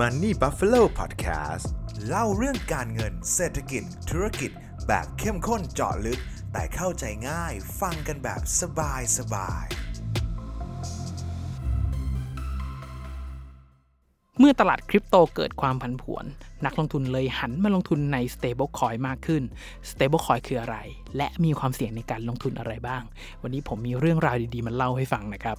Money Buffalo Podcast เล่าเรื่องการเงินเศรษฐกิจ ธุรกิจ แบบเข้มข้นเจาะลึก แต่เข้าใจง่ายฟังกันแบบสบายสบาย เมื่อตลาดคริปโตเกิดความผันผวน นักลงทุนเลยหันมาลงทุนใน stablecoin มากขึ้น stablecoin คืออะไร และมีความเสี่ยงในการลงทุนอะไรบ้าง วันนี้ผมมีเรื่องราวดีๆมาเล่าให้ฟังนะครับ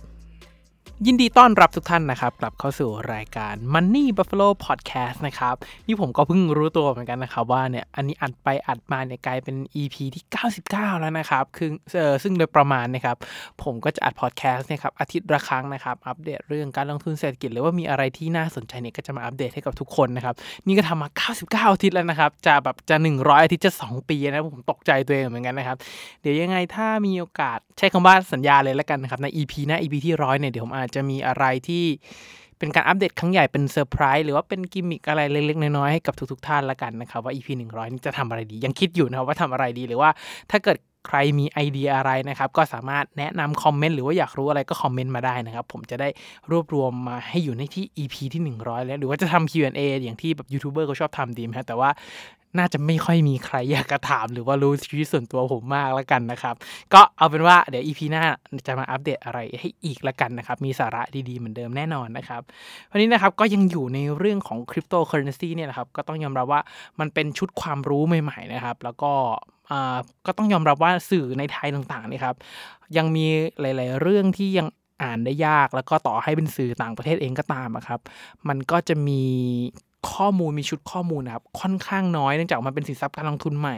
ยินดีต้อนรับทุกท่านนะครับ กลับเข้าสู่รายการ Money Buffalo Podcast นะครับนี่ผมก็เพิ่งรู้ตัวเหมือนกันนะครับ ว่าเนี่ยอันนี้อัดไปอัดมาเนี่ยกลายเป็น EP ที่ 99 แล้วนะครับคือเออซึ่งโดยประมาณนะครับ ผมก็จะอัดพอดแคสต์เนี่ยครับอาทิตย์ละครั้งนะครับ อัปเดตเรื่องการลงทุนเศรษฐกิจ หรือว่ามีอะไรที่น่าสนใจเนี่ยก็จะมาอัปเดตให้กับทุกคนนะครับ นี่ก็ทำมา 99 อาทิตย์แล้วนะครับจะแบบจะ 100 อาทิตย์จะ 2 ปีนะผมตกใจตัวเองเหมือนกันนะครับเดี๋ยวยังไงถ้ามีโอกาสใช้คำว่าสัญญาเลยแล้วกันนะครับใน EP หน้า EP ที่ร้อยเนี่ยเดี๋ยวผมอาจจะมีอะไรที่เป็นการอัปเดตครั้งใหญ่เป็นเซอร์ไพรส์หรือว่าเป็นกิมมิคอะไรเล็กๆน้อยๆให้กับทุกๆท่านละกันนะครับว่า EP 100 นี่จะทำอะไรดี ยังคิดอยู่นะครับว่าทำอะไรดีหรือว่าถ้าเกิดใครมีไอเดียอะไรนะครับ ก็สามารถแนะนำคอมเมนต์หรือว่าอยากรู้อะไรก็คอมเมนต์มาได้นะครับ ผมจะได้รวบรวมมาให้อยู่ในที่ EP ที่ 100 แล้ว หรือว่าจะทำ Q&A อย่างที่แบบยูทูบเบอร์เขาชอบทำดีไหมฮะแต่ว่า น่าจะไม่ค่อยมีใครอยากจะถามหรือว่ารู้ชีวิตส่วนตัวผมมากแล้วกันนะครับ ก็เอาเป็นว่าเดี๋ยว EP หน้าจะมาอัปเดตอะไรให้อีกละกันนะครับ มีสาระดีๆเหมือนเดิมแน่นอนนะครับ วันนี้นะครับก็ยังอยู่ในเรื่องของคริปโตเคอเรนซีเนี่ยนะครับก็ต้องยอมรับว่ามันเป็นชุดความรู้ใหม่ๆนะครับ แล้วก็อ่าก็ต้องยอมรับว่าสื่อในไทยต่างๆนี่ครับยังมีหลาย ๆ เรื่องที่ยังอ่านได้ยากแล้วก็ต่อให้เป็นสื่อต่างประเทศเองก็ตามครับ มันก็จะมี ข้อมูลมีชุดข้อมูลนะครับค่อนข้างน้อยเนื่องจากมันเป็นสินทรัพย์การลงทุนใหม่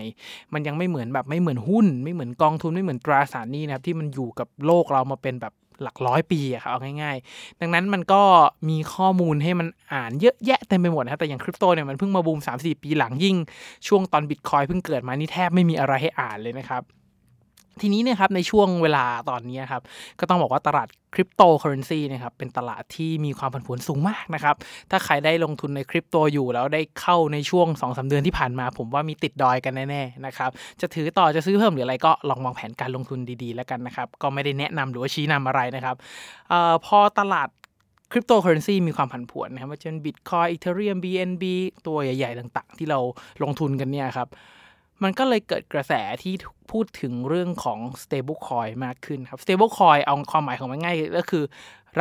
มันยังไม่เหมือนแบบไม่เหมือนหุ้น ไม่เหมือนกองทุนไม่เหมือนตราสารหนี้นะครับที่มันอยู่กับโลกเรามาเป็นแบบหลักร้อยปีอะครับเอาง่ายๆ ดังนั้นมันก็มีข้อมูลให้มันอ่านเยอะแยะเต็มไปหมดนะครับแต่อย่างคริปโตเนี่ยมันเพิ่งมาบูม3-4 ปีหลังยิ่ง ช่วงตอนบิตคอยเพิ่งเกิดมานี่แทบไม่มีอะไรให้อ่านเลยนะครับ ทีนี้เนี่ยครับในช่วงเวลาตอนนี้ครับก็ต้องบอกว่าตลาดคริปโตเคอเรนซีนะครับเป็นตลาดที่มีความผันผวนสูงมากนะครับถ้าใครได้ลงทุนในคริปโตอยู่แล้วได้เข้าในช่วง2อสเดือนที่ผ่านมา ผมว่ามีติดดอยกันแน่ๆนะครับจะถือต่อจะซื้อเพิ่มหรืออะไรก็ลองวางแผนการลงทุนดีๆแล้วกันนะครับก็ไม่ได้แนะนำหรือว่าชี้นำอะไรนะครับออพอตลาดคริปโตเคอเรนซีมีความผันผวนนะครับว่าเช่น Bitcoin Ethereum BNB ตัวใหญ่ ๆ ต่าง ๆ ที่เราลงทุนกันเนี่ยครับ มันก็เลยเกิดกระแสที่พูดถึงเรื่องของ stable coin มากขึ้นครับ stable coin เอาความหมายของมันง่ายก็คือ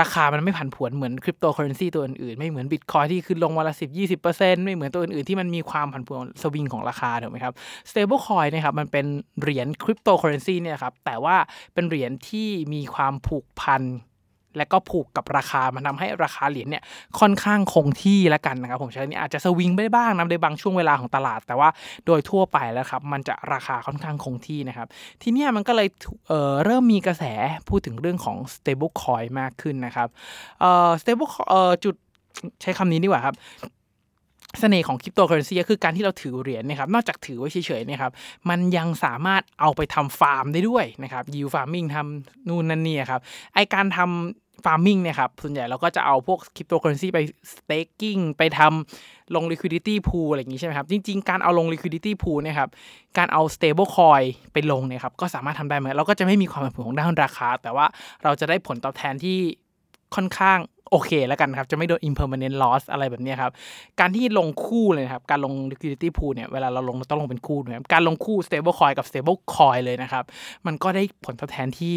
ราคามันไม่ผันผวนเหมือนคริปโตเคอเรนซีตัวอื่นๆ ไม่เหมือนบิตคอยที่ขึ้นลงวันละสิบยี่สิบเปอร์เซ็นต์ไม่เหมือนตัวอื่นๆ ที่มันมีความผันผวนสวิงของราคาถูกไหมครับ stable coin นะครับมันเป็นเหรียญคริปโตเคอเรนซีเนี่ยครับแต่ว่าเป็นเหรียญที่มีความผูกพัน และก็ผูกกับราคามันทำให้ราคาเหรียญเนี่ยค่อนข้างคงที่แล้วกันนะครับผมใช้นี้อาจจะสวิงไปได้บ้างนะในบางช่วงเวลาของตลาด แต่ว่าโดยทั่วไปแล้วครับมันจะราคาค่อนข้างคงที่นะครับ ทีนี้มันก็เลยเริ่มมีกระแสพูดถึงเรื่องของ stable coin มากขึ้นนะครับเอ่อ stable จุดใช้คำนี้ดีกว่าครับ เสน่ห์ของคริปโตเคอเรนซีก็คือการที่เราถือเหรียญนะครับ นอกจากถือไว้เฉยๆนะครับ มันยังสามารถเอาไปทำฟาร์มได้ด้วยนะครับ yield farming ทำนู่นนั่นนี่ครับ ไอการทำ farming เนี่ยครับ ส่วนใหญ่เราก็จะเอาพวกคริปโตเคอเรนซีไปสเต็กกิ้งไปทำลง liquidity pool อะไรอย่างงี้ใช่ไหมครับ จริง ๆ การเอาลง liquidity pool เนี่ยครับ การเอา stable coin ไปลงเนี่ยครับ ก็สามารถทำได้เหมือนเราก็จะไม่มีความผันผวนของด้านราคา แต่ว่าเราจะได้ผลตอบแทนที่ค่อนข้าง โอเคแล้วกันครับ จะไม่โดน impermanent loss อะไรแบบนี้ครับ การที่ลงคู่เลยครับ การลง liquidity pool เนี่ย เวลาเราลงเราต้องลงเป็นคู่นะครับการลงคู่ stable coin กับ stable coin เลยนะครับ มันก็ได้ผลตอบแทนที่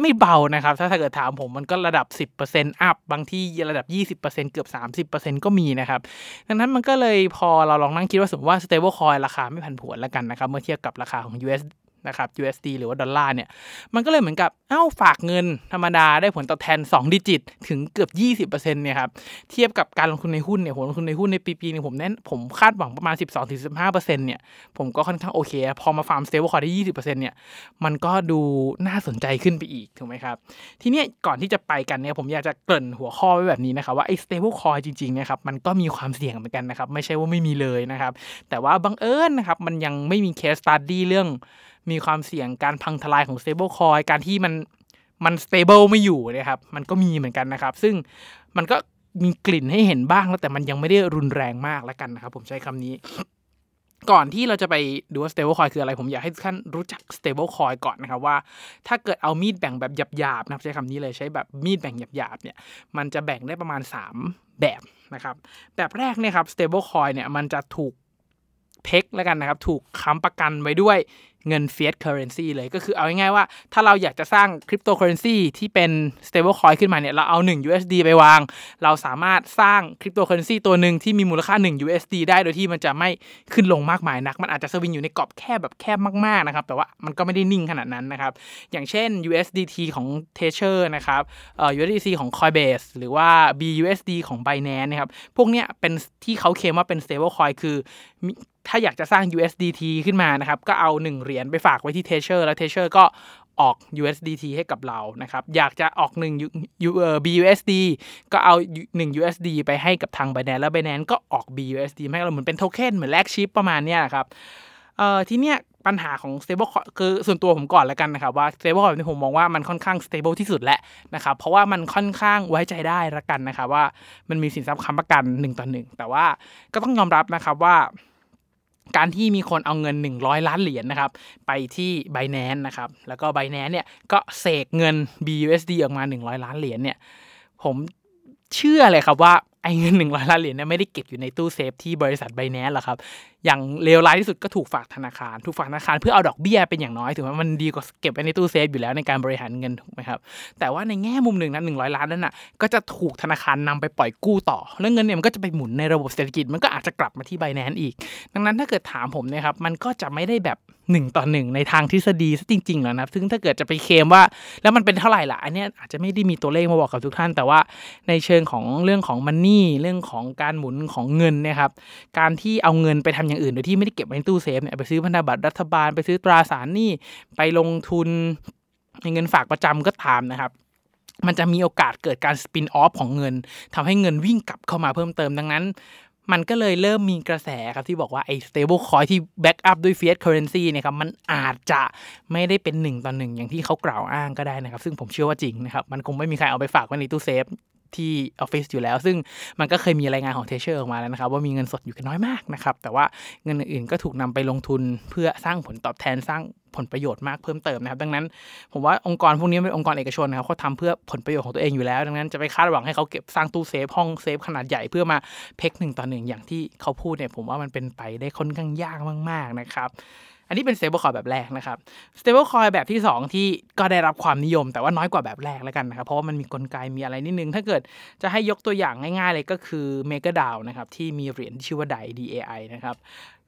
ไม่เบานะครับ ถ้าถ้าเกิดถามผมมันก็ระดับ 10% up บางที่ระดับ 20%เกือบ 30%ก็มีนะครับ ดังนั้นมันก็เลยพอเราลองนั่งคิดว่าสมมติว่า stable coin ราคาไม่ผันผวนแล้วกันนะครับ เมื่อเทียบกับราคาของ US นะครับ USD หรือว่าดอลลาร์เนี่ย มันก็เลยเหมือนกับ เอ้า ฝากเงินธรรมดาได้ผลตอบแทน 2 ดิจิต ถึงเกือบ 20%เนี่ยครับ เทียบกับการลงทุนในหุ้นเนี่ยผมลงทุนในหุ้นในปีๆนึงผมแน่นผมคาดหวังประมาณ 12-15%เนี่ย ผมก็ค่อนข้างโอเค พอมาฟาร์ม stable coin ได้ 20%เนี่ย มันก็ดูน่าสนใจขึ้นไปอีก ถูกไหมครับ ทีนี้ก่อนที่จะไปกันเนี่ยผมอยากจะเกริ่นหัวข้อไว้แบบนี้นะครับว่าไอ้ stable coin จริงๆเนี่ยครับมันก็มีความเสี่ยงเหมือนกันนะครับไม่ใช่ว่าไม่มีเลยนะครับแต่ว่าบังเอิญนะครับมันยังไม่มี case study เรื่อง มีความเสี่ยงการพังทลายของ stable coin การที่มันมัน stable ไม่อยู่นะครับ มันก็มีเหมือนกันนะครับ ซึ่งมันก็มีกลิ่นให้เห็นบ้างแล้วแต่มันยังไม่ได้รุนแรงมากแล้วกันนะครับ ผมใช้คำนี้ ก่อนที่เราจะไปดูว่า stable coin คืออะไร ผมอยากให้ทุกท่านรู้จัก stable coin ก่อนนะครับว่า ถ้าเกิดเอามีดแบ่งแบบหยาบๆนะครับใช้คำนี้เลยใช้แบบมีดแบ่งหยาบๆเนี่ย มันจะแบ่งได้ประมาณ 3 แบบนะครับ แบบแรกเนี่ยครับ stablecoin เนี่ยมันจะถูก peg แล้วกันนะครับ ถูกค้ำประกันไว้ด้วยเงิน fiat currency เลย ก็คือเอาง่ายๆว่า ถ้าเราอยากจะสร้างคริปโตเคอเรนซีที่เป็น stable coin ขึ้นมาเนี่ย เราเอา 1 USD ไปวาง เราสามารถสร้างคริปโตเคอเรนซีตัวหนึ่งที่มีมูลค่า 1 USD ได้โดยที่มันจะไม่ขึ้นลงมากมายนัก มันอาจจะสวิงอยู่ในกรอบแคบแบบแคบมากๆนะครับ แต่ว่ามันก็ไม่ได้นิ่งขนาดนั้นนะครับ อย่างเช่น USDT ของ Tether นะครับเอ่อ USDC ของ Coinbase หรือว่า BUSD ของ Binance นะครับ พวกเนี้ยเป็นที่เขาเคลมว่าเป็น stable coin คือ ถ้าอยากจะสร้าง USDT ขึ้นมานะครับ ก็เอา 1 เหรียญไปฝากไว้ที่ Tether แล้ว Tether ก็ออก USDT ให้กับเรานะครับ อยากจะออก1 BUSD ก็เอา 1 USD ไปให้กับทาง Binance แล้ว Binance ก็ออก BUSD ให้เราเหมือนเป็นโทเค็นเหมือนแลกชิปประมาณเนี้ยครับเอ่อทีเนี้ยปัญหาของ stable coin คือส่วนตัวผมก่อนแล้วกันนะครับ ว่า stable coin ที่ผมมองว่ามันค่อนข้าง stable ที่สุดแหละนะครับ เพราะว่ามันค่อนข้างไว้ใจได้ละกันนะครับว่ามันมีสินทรัพย์ค้ำประกัน1ต่อ1แต่ว่าก็ต้องยอมรับนะครับว่า การที่มีคนเอาเงิน 100 ล้านเหรียญนะครับ ไปที่ b i n a n c e นะครับ แล้วก็ b i n a n c e เนี่ยก็เสกเงิน BUSD ออกมา 100 ล้านเหรียญเนี่ย ผมเชื่อเลยครับว่า ไอ้เงิน100ล้านเหรียญเนี่ยไม่ได้เก็บอยู่ในตู้เซฟที่บริษัท b i n a n c e หรอกครับ อย่างเลวร้ายที่สุดก็ถูกฝากธนาคาร ถูกฝากธนาคารเพื่อเอาดอกเบี้ยเป็นอย่างน้อยถือว่ามันดีกว่าเก็บไว้ในตู้เซฟอยู่แล้วในการบริหารเงินถูกไหมครับ แต่ว่าในแง่มุมหนึ่งนะหนึ่งร้อยล้านนั้นน่ะก็จะถูกธนาคารนำไปปล่อยกู้ต่อ แล้วเงินเนี่ยมันก็จะไปหมุนในระบบเศรษฐกิจมันก็อาจจะกลับมาที่ไบแนนอีก ดังนั้นถ้าเกิดถามผมเนี่ยครับมันก็จะไม่ได้แบบ หนึ่งต่อหนึ่งในทางทฤษฎีซะจริงๆแล้วนะซึ่งถ้าเกิดจะไปเคลมว่า แล้วมันเป็นเท่าไหร่ล่ะ อันนี้อาจจะไม่ได้มีตัวเลขมาบอกกับทุกท่าน แต่ว่าในเชิงของเรื่องของมันนี่เรื่องของการหมุนของเงินนี่ยครับการที่เอาเงินไปทำอย่างอื่นโดยที่ไม่ได้เก็บไว้ในตู้เซฟเนี่ยไปซื้อพันธบัตรรัฐบาลไปซื้อตราสารหนี้ไปลงทุนในเงินฝากประจำก็ตามนะครับมันจะมีโอกาสเกิดการสปินออฟของเงินทำให้เงินวิ่งกลับเข้ามาเพิ่มเติมดังนั้น มันก็เลยเริ่มมีกระแสครับที่บอกว่าไอ้ stable coin ที่ back up ด้วย fiat currency เนี่ยครับมันอาจจะไม่ได้เป็นหนึ่งต่อหนึ่งอย่างที่เขากล่าวอ้างก็ได้นะครับ ซึ่งผมเชื่อว่าจริงนะครับ มันคงไม่มีใครเอาไปฝากไว้ในตู้เซฟ ที่ออฟฟิศอยู่แล้ว ซึ่งมันก็เคยมีรายงานของ Tether ออกมาแล้วนะครับ ว่ามีเงินสดอยู่กันน้อยมากนะครับ แต่ว่าเงินอื่นก็ถูกนำไปลงทุนเพื่อสร้างผลตอบแทนสร้างผลประโยชน์มากเพิ่มเติมนะครับ ดังนั้น ผมว่าองค์กรพวกนี้เป็นองค์กรเอกชนนะครับเขาทำเพื่อผลประโยชน์ของตัวเองอยู่แล้ว ดังนั้นจะไปคาดหวังให้เขาเก็บสร้างตู้เซฟห้องเซฟขนาดใหญ่เพื่อมาเพกหนึ่งต่อหนึ่งอย่างที่เขาพูดเนี่ยผมว่ามันเป็นไปได้ค่อนข้างยากมาก ๆนะครับ อันนี้เป็น stable coin แบบแรกนะครับ stable coin แบบที่ 2 ที่ก็ได้รับความนิยมแต่ว่าน้อยกว่าแบบแรกแล้วกันนะครับ เพราะว่ามันมีกลไกมีอะไรนิดนึง ถ้าเกิดจะให้ยกตัวอย่างง่ายๆเลยก็คือ Mega DAO นะครับที่มีเหรียญที่ชื่อว่า DAI DAI นะครับ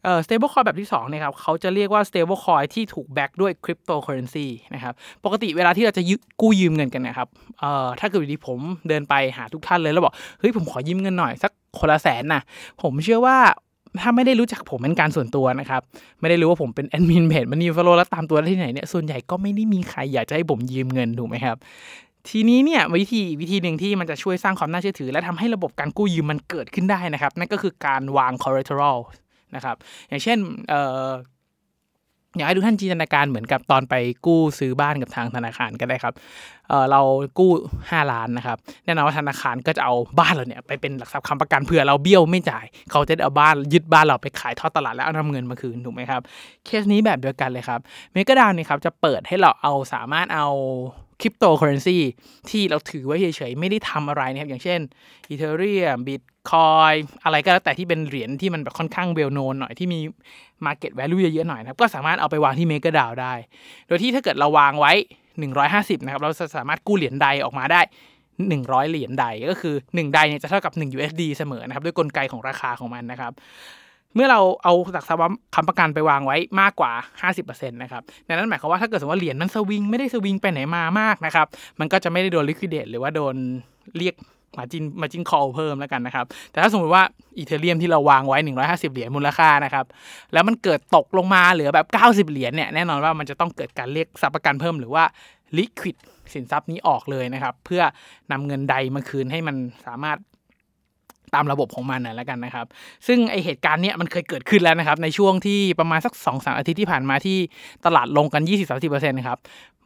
เอ่อ stable coin แบบที่2เนี่ยครับเขาจะเรียกว่า stable coin ที่ถูกแบ็กด้วย cryptocurrency นะครับ ปกติเวลาที่เราจะยกู้ยืมเงินกันนะครับเอ่อถ้าเกิดวันนี้ผมเดินไปหาทุกท่านเลยแล้วบอกเฮ้ยผมขอยืมเงินหน่อยสักคนละแสนนะผมเชื่อว่า ถ้าไม่ได้รู้จักผมเป็นการส่วนตัวนะครับ ไม่ได้รู้ว่าผมเป็นแอดมินเพจมันนีฟโลแล้วตามตัวได้ที่ไหนเนี่ยส่วนใหญ่ก็ไม่ได้มีใครอยากจะให้ผมยืมเงินถูกไหมครับ ทีนี้เนี่ยวิธีวิธีหนึ่งที่มันจะช่วยสร้างความน่าเชื่อถือ และทำให้ระบบการกู้ยืมมันเกิดขึ้นได้นะครับ นั่นก็คือการวาง collateral นะครับอย่างเช่นเอ่ออยากให้ทุกท่านจินตนาการเหมือนกับตอนไปกู้ซื้อบ้านกับทางธนาคารก็ได้ครับเรากู้ 5 ล้านนะครับแน่นอนว่าธนาคารก็จะเอาบ้านเราเนี่ยไปเป็นหลักทรัพย์ค้ำประกันเผื่อเราเบี้ยวไม่จ่าย เขาจะเอาบ้านยึดบ้านเราไปขายทอดตลาดแล้วเอานำเงินมาคืนถูกไหมครับเคสนี้แบบเดียวกันเลยครับ MakerDAO นี่ครับจะเปิดให้เราเอาสามารถเอา คริปโตเคอเรนซีที่เราถือไว้เฉยๆ ไม่ได้ทำอะไรนะครับอย่างเช่น Ethereum Bitcoin อะไรก็แล้วแต่ที่เป็นเหรียญที่มันแบบค่อนข้าง well-known หน่อยที่มี Market Value เยอะๆหน่อยนะครับ ก็สามารถเอาไปวางที่เมกะดาวได้ โดยที่ถ้าเกิดเราวางไว้ 150 นะครับ เราจะสามารถกู้เหรียญใดออกมาได้ 100 เหรียญใดก็คือ 1 ใดเนี่ยจะเท่ากับ 1 USD เสมอนะครับด้วยกลไกของราคาของมันนะครับ เมื่อเราเอาหลักทรัพย์ค้ำประกันไปวางไว้มากกว่า 50%นะครับดังนั้นหมายความว่าถ้าเกิดสมมติว่าเหรียญมันสวิงไม่ได้สวิงไปไหนมามากนะครับ มันก็จะไม่ได้โดนลิควิดเดตหรือว่าโดนเรียกมาจินมาจินคอลเพิ่มแล้วกันนะครับ แต่ถ้าสมมติว่าอีเทเรียมที่เราวางไว้ 150 เหรียญมูลค่านะครับ แล้วมันเกิดตกลงมาเหลือแบบ 90 เหรียญเนี่ยแน่นอนว่ามันจะต้องเกิดการเรียกทรัพย์ประกันเพิ่มหรือว่า liquid สินทรัพย์นี้ออกเลยนะครับ เพื่อนำเงินใดมาคืนให้มันสามารถ ตามระบบของมันนะแล้วกันนะครับ ซึ่งไอเหตุการณ์เนี้ยมันเคยเกิดขึ้นแล้วนะครับ ในช่วงที่ประมาณสัก2อสอาทิตย์ที่ผ่านมาที่ตลาดลงกัน 20-30%นะครับ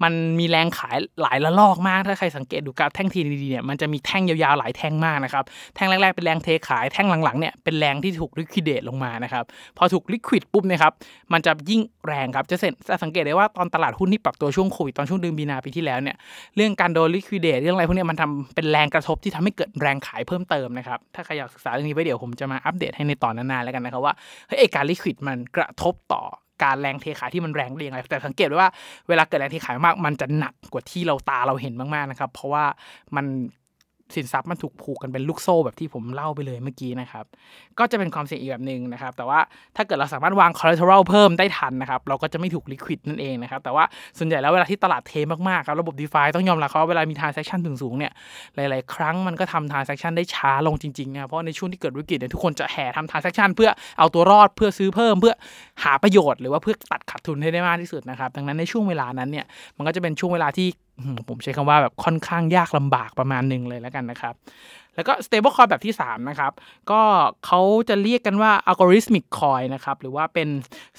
มันมีแรงขายหลายระลอกมาก ถ้าใครสังเกตดูกราฟแท่งทีดีๆเนี่ยมันจะมีแท่งยาวๆหลายแท่งมากนะครับ แท่งแรกๆเป็นแรงเทขาย แท่งหลังๆเนี่ยเป็นแรงที่ถูกลิควิดเดตลงมานะครับ พอถูกลิควิดปุ๊บเนี่ยครับ มันจะยิ่งแรงครับ จะเสร็จจะสังเกตได้ว่าตอนตลาดหุ้นที่ปรับตัวช่วงโควิดตอนช่วงเดือนมีนาปีที่แล้วเนี่ย เรื่องการโดนลิควิดเดตเรื่องอะไรพวกนี้มันทำเป็นแรงกระทบที่ทำให้เกิดแรงขายเพิ่มเติมนะครับ ถ้าใครรอยากศึกษาเรื่องนี้ไปเดี๋ยวผมจะมาอัปเดตให้ในตอนนานๆแล้วกันนะครับว่าเฮ้ยการลิควิดมันกระทบต่อการแรงเทขายที่มันแรงได้ยังไงแต่สังเกตไว้ว่าเวลาเกิดแรงเทขายมากมันจะหนักกว่าที่เราตาเราเห็นมากๆนะครับ เพราะว่ามัน สินทรัพย์มันถูกผูกกันเป็นลูกโซ่แบบที่ผมเล่าไปเลยเมื่อกี้นะครับ ก็จะเป็นความเสี่ยงอีกแบบหนึ่งนะครับ แต่ว่าถ้าเกิดเราสามารถวาง collateral เพิ่มได้ทันนะครับ เราก็จะไม่ถูก liquid นั่นเองนะครับ แต่ว่าส่วนใหญ่แล้วเวลาที่ตลาดเทมากๆครับ ระบบ DeFi ต้องยอมรับเขาว่าเวลามี transaction ถึงสูงเนี่ย หลายๆ ครั้งมันก็ทำ transaction ได้ช้าลงจริงๆนะเพราะในช่วงที่เกิดวิกฤตเนี่ยทุกคนจะแห่ทำ transaction เพื่อเอาตัวรอดเพื่อซื้อเพิ่มเพื่อหาประโยชน์ หรือว่าเพื่อตัดขาดทุนให้ได้มากที่สุดนะครับ ดังนั้นในช่วงเวลานั้นเนี่ยมันก็จะเป็นช่วงเวลาที่ผมใช้คำว่าแบบค่อนข้างยากลำบากประมาณหนึ่งเลยแล้วกันนะครับ แล้วก็ stable coin แบบที่ 3 นะครับ ก็เขาจะเรียกกันว่า algorithmic coin นะครับ หรือว่าเป็น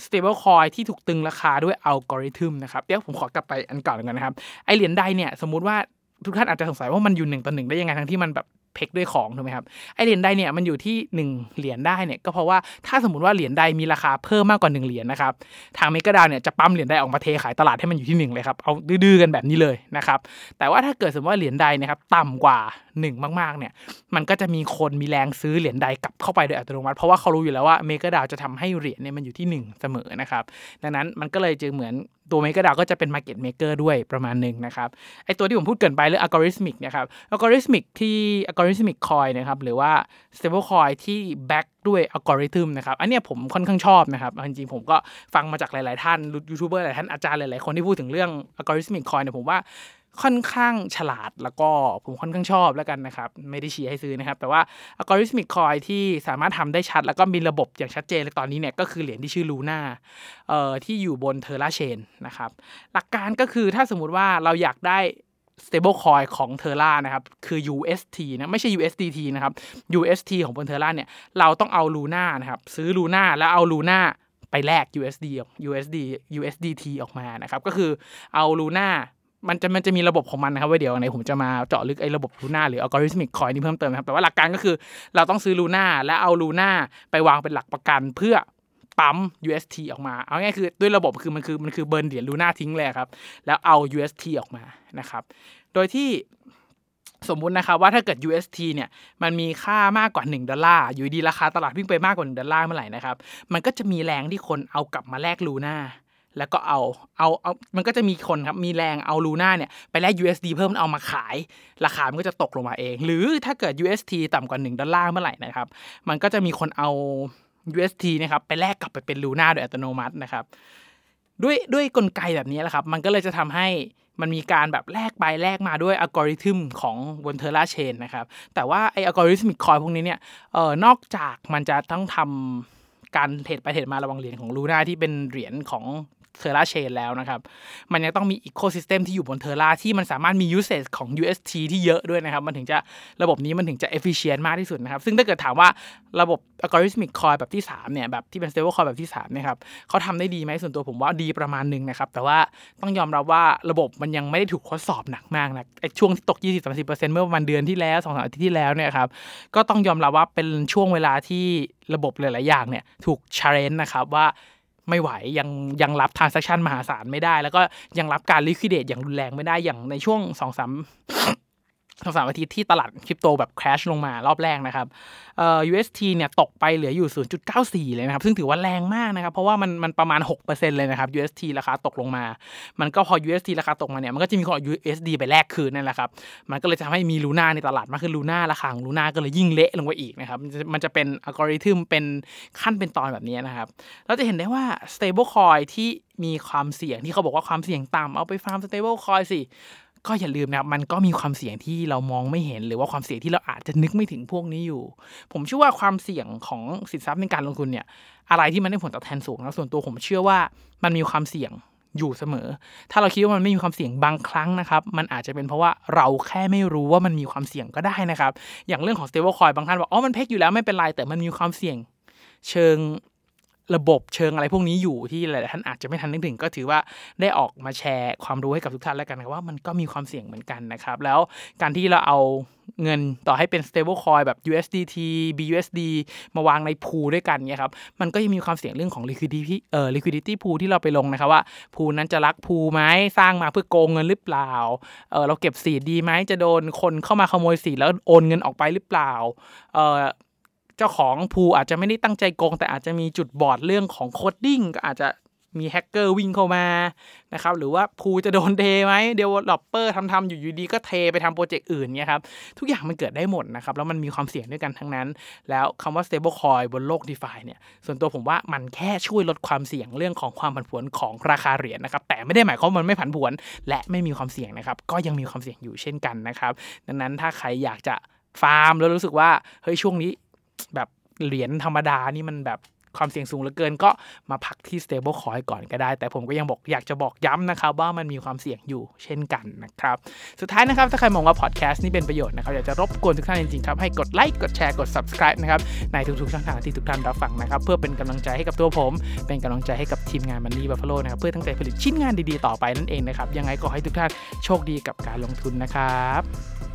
stable coin ที่ถูกตึงราคาด้วยอัลกอริทึมนะครับ เดี๋ยวผมขอกลับไปอันก่อนกันนะครับ ไอเหรียญใดเนี่ย สมมุติว่าทุกท่านอาจจะสงสัยว่ามันอยู่หนึ่งต่อหนึ่งได้ยังไงทั้งที่มันแบบ เพกด้วยของถูกไหมครับไอเหรียญใดเนี่ยมันอยู่ที่ 1 เหรียญได้เนี่ยก็เพราะว่าถ้าสมมติว่าเหรียญใดมีราคาเพิ่มมากกว่า 1 เหรียญนะครับทางเมกะดาวเนี่ยจะปั๊มเหรียญใดออกมาเทขายตลาดให้มันอยู่ที่ 1 เลยครับเอาดื้อๆกันแบบนี้เลยนะครับแต่ว่าถ้าเกิดสมมติว่าเหรียญใดนะครับต่ำกว่า 1 มากๆเนี่ยมันก็จะมีคนมีแรงซื้อเหรียญใดกลับเข้าไปโดยอัตโนมัติ เพราะว่าเขารู้อยู่แล้วว่าเมกะดาวจะทำให้เหรียญเนี่ยมันอยู่ที่ 1 เสมอนะครับดังนั้นมันก็เลยจึงเหมือน ตัวเมกาดาวก็จะเป็น Market Maker ด้วยประมาณหนึ่งนะครับไอตัวที่ผมพูดเกินไปเรื่อง algorithmic นะครับ algorithmic ที่ algorithmic coin นะครับหรือว่า stable coin ที่ back ด้วยอัลกอริทึมนะครับ อันนี้ผมค่อนข้างชอบนะครับ จริงๆ ผมก็ฟังมาจากหลาย ๆ ท่านยูทูบเบอร์หลายท่านอาจารย์หลาย ๆ คนที่พูดถึงเรื่อง algorithmic coin เนี่ยผมว่า ค่อนข้างฉลาดแล้วก็ผมค่อนข้างชอบแล้วกันนะครับ ไม่ได้ชี้ให้ซื้อนะครับ แต่ว่า algorithmic coin ที่สามารถทำได้ชัด แล้วก็มีระบบอย่างชัดเจนเลยตอนนี้เนี่ยก็คือเหรียญที่ชื่อ Luna เอ่อที่อยู่บน Terra Chain นะครับ หลักการก็คือถ้าสมมุติว่าเราอยากได้ stable coin ของ Terra นะครับ คือ UST นะไม่ใช่ USDT นะครับ UST ของบน Terra เนี่ยเราต้องเอา Luna นะครับซื้อ Luna แล้วเอา Luna ไปแลก USD USD USDT ออกมานะครับก็คือเอา Luna มันจะมันจะมีระบบของมันนะครับไว้เดี๋ยวในผมจะมาเจาะลึกไอ้ระบบลูน่าหรืออัลกอริทึมิกคอยนี้เพิ่มเติมนะครับแต่ว่าหลักการก็คือเราต้องซื้อลูน่าและเอาลูน่าไปวางเป็นหลักประกันเพื่อปั๊ม UST ออกมา เอาง่ายคือด้วยระบบคือมันคือมันคือเบิร์นเหรียญลูน่าทิ้งเลยครับ แล้วเอา UST ออกมานะครับ โดยที่สมมุตินะครับว่าถ้าเกิด UST เนี่ยมันมีค่ามากกว่า 1 ดอลลาร์อยู่ดีราคาตลาดวิ่งไปมากกว่า 1 ดอลลาร์เมื่อไหร่นะครับ มันก็จะมีแรงที่คนเอากลับมาแลกลูน่า แล้วก็เอาเอาเอามันก็จะมีคนครับมีแรงเอาลูน่าเนี่ยไปแลก USD เพิ่มเอามาขาย ราคามันก็จะตกลงมาเอง หรือถ้าเกิด UST ต่ำกว่า 1 ดอลลาร์เมื่อไหร่นะครับ มันก็จะมีคนเอา UST นะครับไปแลกกลับไปเป็นลูน่าโดยอัตโนมัตินะครับด้วยด้วยกลไกแบบนี้แหละครับ มันก็เลยจะทำให้มันมีการแบบแลกไปแลกมาด้วยอัลกอริทึมของบน Terra Chain นะครับ แต่ว่าไอ algorithmic coin พวกนี้เนี่ยเอ่อนอกจากมันจะต้องทำการเทรดไปเทรดมาระหว่างเหรียญของ Luna ที่เป็นเหรียญของ Terra Chain แล้วนะครับ มันยังต้องมี ecosystem ที่อยู่บน Terra ที่มันสามารถมี usage ของ UST ที่เยอะด้วยนะครับ มันถึงจะระบบนี้มันถึงจะ efficient มากที่สุดนะครับ ซึ่งถ้าเกิดถามว่าระบบ algorithmic coin แบบที่3เนี่ยแบบที่เป็น stable coin แบบที่3เนี่ยครับเขาทำได้ดีไหมส่วนตัวผมว่าดีประมาณหนึ่งนะครับแต่ว่าต้องยอมรับว่าระบบมันยังไม่ได้ถูกทดสอบหนักมากนะไอช่วงที่ตก 20-30%เมื่อประมาณเดือนที่แล้ว2-3อาทิตย์ที่แล้วเนี่ยครับก็ต้องยอมรับว่าเป็นช่วงเวลาที่ระบบหลาย ๆ อย่างเนี่ยถูก challenge นะครับว่า ไม่ไหวยังยังรับทาร์สเซชันมหาศาลไม่ได้ แล้วก็ยังรับการลิควิดเดตอย่างรุนแรงไม่ได้อย่างในช่วงสองสาม สองสามอาทิตย์ที่ตลาดคริปโตแบบ crash ลงมารอบแรกนะครับเอ่อ UST เนี่ยตกไปเหลืออยู่ 0.94 เลยนะครับ ซึ่งถือว่าแรงมากนะครับ เพราะว่ามันมันประมาณ 6%เลยนะครับ UST ราคาตกลงมา มันก็พอ UST ราคาตกมาเนี่ย มันก็จะมีคนเอา USD ไปแลกคืนนั่นแหละครับ มันก็เลยทำให้มีลูน่าในตลาดมากขึ้นลูน่าราคาของลูน่าก็เลยยิ่งเละลงไปอีกนะครับ มันจะเป็นอัลกอริทึมเป็นขั้นเป็นตอนแบบนี้นะครับ เราจะเห็นได้ว่า stable coin ที่มีความเสี่ยงที่เขาบอกว่าความเสี่ยงต่ำเอาไปฟาร์ม stable coin สิ ก็อย่าลืมนะครับมันก็มีความเสี่ยงที่เรามองไม่เห็น หรือว่าความเสี่ยงที่เราอาจจะนึกไม่ถึงพวกนี้อยู่ ผมเชื่อว่าความเสี่ยงของสินทรัพย์ในการลงทุนเนี่ยอะไรที่มันได้ผลตอบแทนสูงนะส่วนตัวผมเชื่อว่ามันมีความเสี่ยงอยู่เสมอ ถ้าเราคิดว่ามันไม่มีความเสี่ยงบางครั้งนะครับ มันอาจจะเป็นเพราะว่าเราแค่ไม่รู้ว่ามันมีความเสี่ยงก็ได้นะครับ อย่างเรื่องของ stable coin บางท่านบอก อ๋อ มันเพกอยู่แล้วไม่เป็นไร แต่มันมีความเสี่ยงเชิง ระบบเชิงอะไรพวกนี้อยู่ที่หลายๆท่านอาจจะไม่ทันนึกถึง ก็ถือว่าได้ออกมาแชร์ความรู้ให้กับทุกท่านแล้วกันว่ามันก็มีความเสี่ยงเหมือนกันนะครับ แล้วการที่เราเอาเงินต่อให้เป็น stable coin แบบ USDT BUSD มาวางใน pool ด้วยกันเนี่ยครับมันก็ยังมีความเสี่ยงเรื่องของ liquidity เอ่อ liquidity pool ที่เราไปลงนะครับว่า pool นั้นจะ rug pull ไหมสร้างมาเพื่อโกงเงินหรือเปล่าเออเราเก็บ seed ดีไหมจะโดนคนเข้ามาขโมย seed แล้วโอนเงินออกไปหรือเปล่าเออ เจ้าของ pool อาจจะไม่ได้ตั้งใจโกง แต่อาจจะมีจุดบอดเรื่องของ coding ก็อาจจะมีแฮกเกอร์วิ่งเข้ามานะครับหรือว่า pool จะโดนเทไหม developer ทำทำอยู่อยู่ดีก็เทไปทำโปรเจกต์อื่นเนี่ยครับทุกอย่างมันเกิดได้หมดนะครับแล้วมันมีความเสี่ยงด้วยกันทั้งนั้น แล้วคำว่า stable coin บนโลก DeFi เนี่ยส่วนตัวผมว่ามันแค่ช่วยลดความเสี่ยงเรื่องของความผันผวนของราคาเหรียญนะครับแต่ไม่ได้หมายความว่ามันไม่ผันผวน และไม่มีความเสี่ยงนะครับก็ยังมีความเสี่ยงอยู่เช่นกันนะครับดังนั้นถ้าใครอยากจะฟาร์มแล้วรู้สึกว่าเฮ้ยช่วงนี้ แบบเหรียญธรรมดานี่มันแบบความเสี่ยงสูงเหลือเกินก็มาพักที่ stable coin ก่อนก็ได้ แต่ผมก็ยังบอกอยากจะบอกย้ำนะครับ ว่ามันมีความเสี่ยงอยู่เช่นกันนะครับ สุดท้ายนะครับ ถ้าใครมองว่าพอดแคสต์นี่เป็นประโยชน์นะครับ อยากจะรบกวนทุกท่านจริงๆครับ ให้กดไลค์กดแชร์กด subscribe นะครับ ในทุกๆช่องทางที่ทุกท่านรับฟังนะครับ เพื่อเป็นกำลังใจให้กับตัวผม เป็นกำลังใจให้กับทีมงานมันนี่บัฟฟโลนะครับเพื่อตั้งใจผลิตชิ้นงานดีๆต่อไปนั่นเองนะครับยังไงก็ให้ทุกท่านโชคดีกับการลงทุนนะครับ